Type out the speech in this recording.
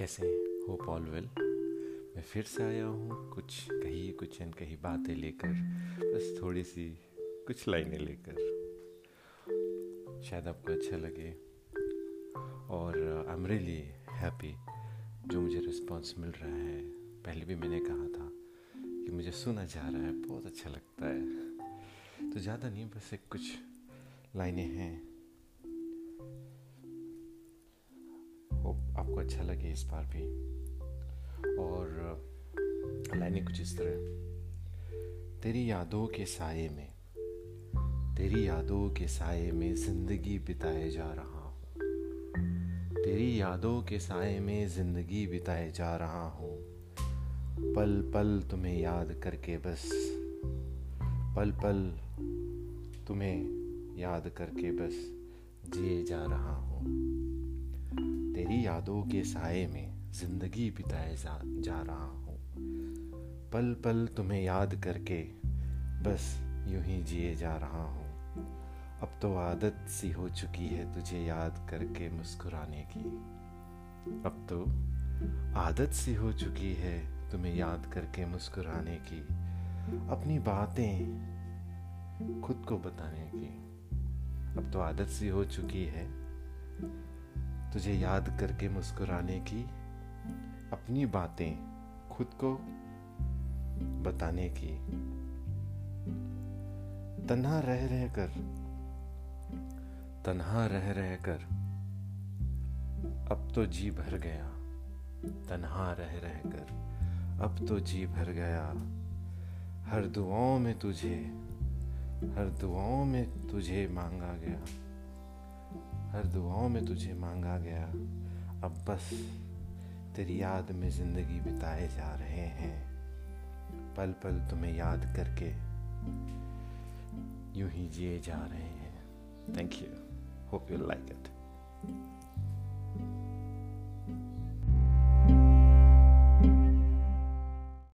कैसे हैं? Hope all well मैं फिर से आया हूँ, कुछ कही, कुछ एंड कही बातें लेकर, बस थोड़ी सी कुछ लाइनें लेकर। शायद आपको अच्छा लगे। और आई एम रियली हैप्पी जो मुझे रिस्पॉन्स मिल रहा है। पहले भी मैंने कहा था कि मुझे सुना जा रहा है, बहुत अच्छा लगता है। तो ज़्यादा नहीं, बस एक कुछ लाइनें हैं। आपको अच्छा लगे इस बार भी। और लाइनें कुछ इस तरह, तेरी यादों के साए में, तेरी यादों के साए में ज़िंदगी बिताए जा रहा हूँ। तेरी यादों के साए में ज़िंदगी बिताए जा रहा हूँ। पल पल तुम्हें याद करके बस, पल पल तुम्हें याद करके बस जिए जा रहा हूँ। तेरी यादों के साए में ज़िंदगी बिताए जा, जा रहा हूँ। पल पल तुम्हें याद करके बस यूँ ही जिए जा रहा हूँ। अब तो आदत सी हो चुकी है तुझे याद करके मुस्कुराने की। अब तो आदत सी हो चुकी है तुम्हें याद करके मुस्कुराने की। अपनी बातें खुद को बताने की। अब तो आदत सी हो चुकी है तुझे याद करके मुस्कुराने की अपनी बातें खुद को बताने की। तन्हा रह रह कर, तन्हा रह रह कर, अब तो जी भर गया। तन्हा रह रह कर, अब तो जी भर गया। हर दुआओं में तुझे, हर दुआओं में तुझे मांगा गया। हर दुआओं में तुझे मांगा गया। अब बस तेरी याद में ज़िंदगी बिताए जा रहे हैं। पल पल तुम्हें याद करके यूँ ही जिए जा रहे हैं। Thank you hope you like it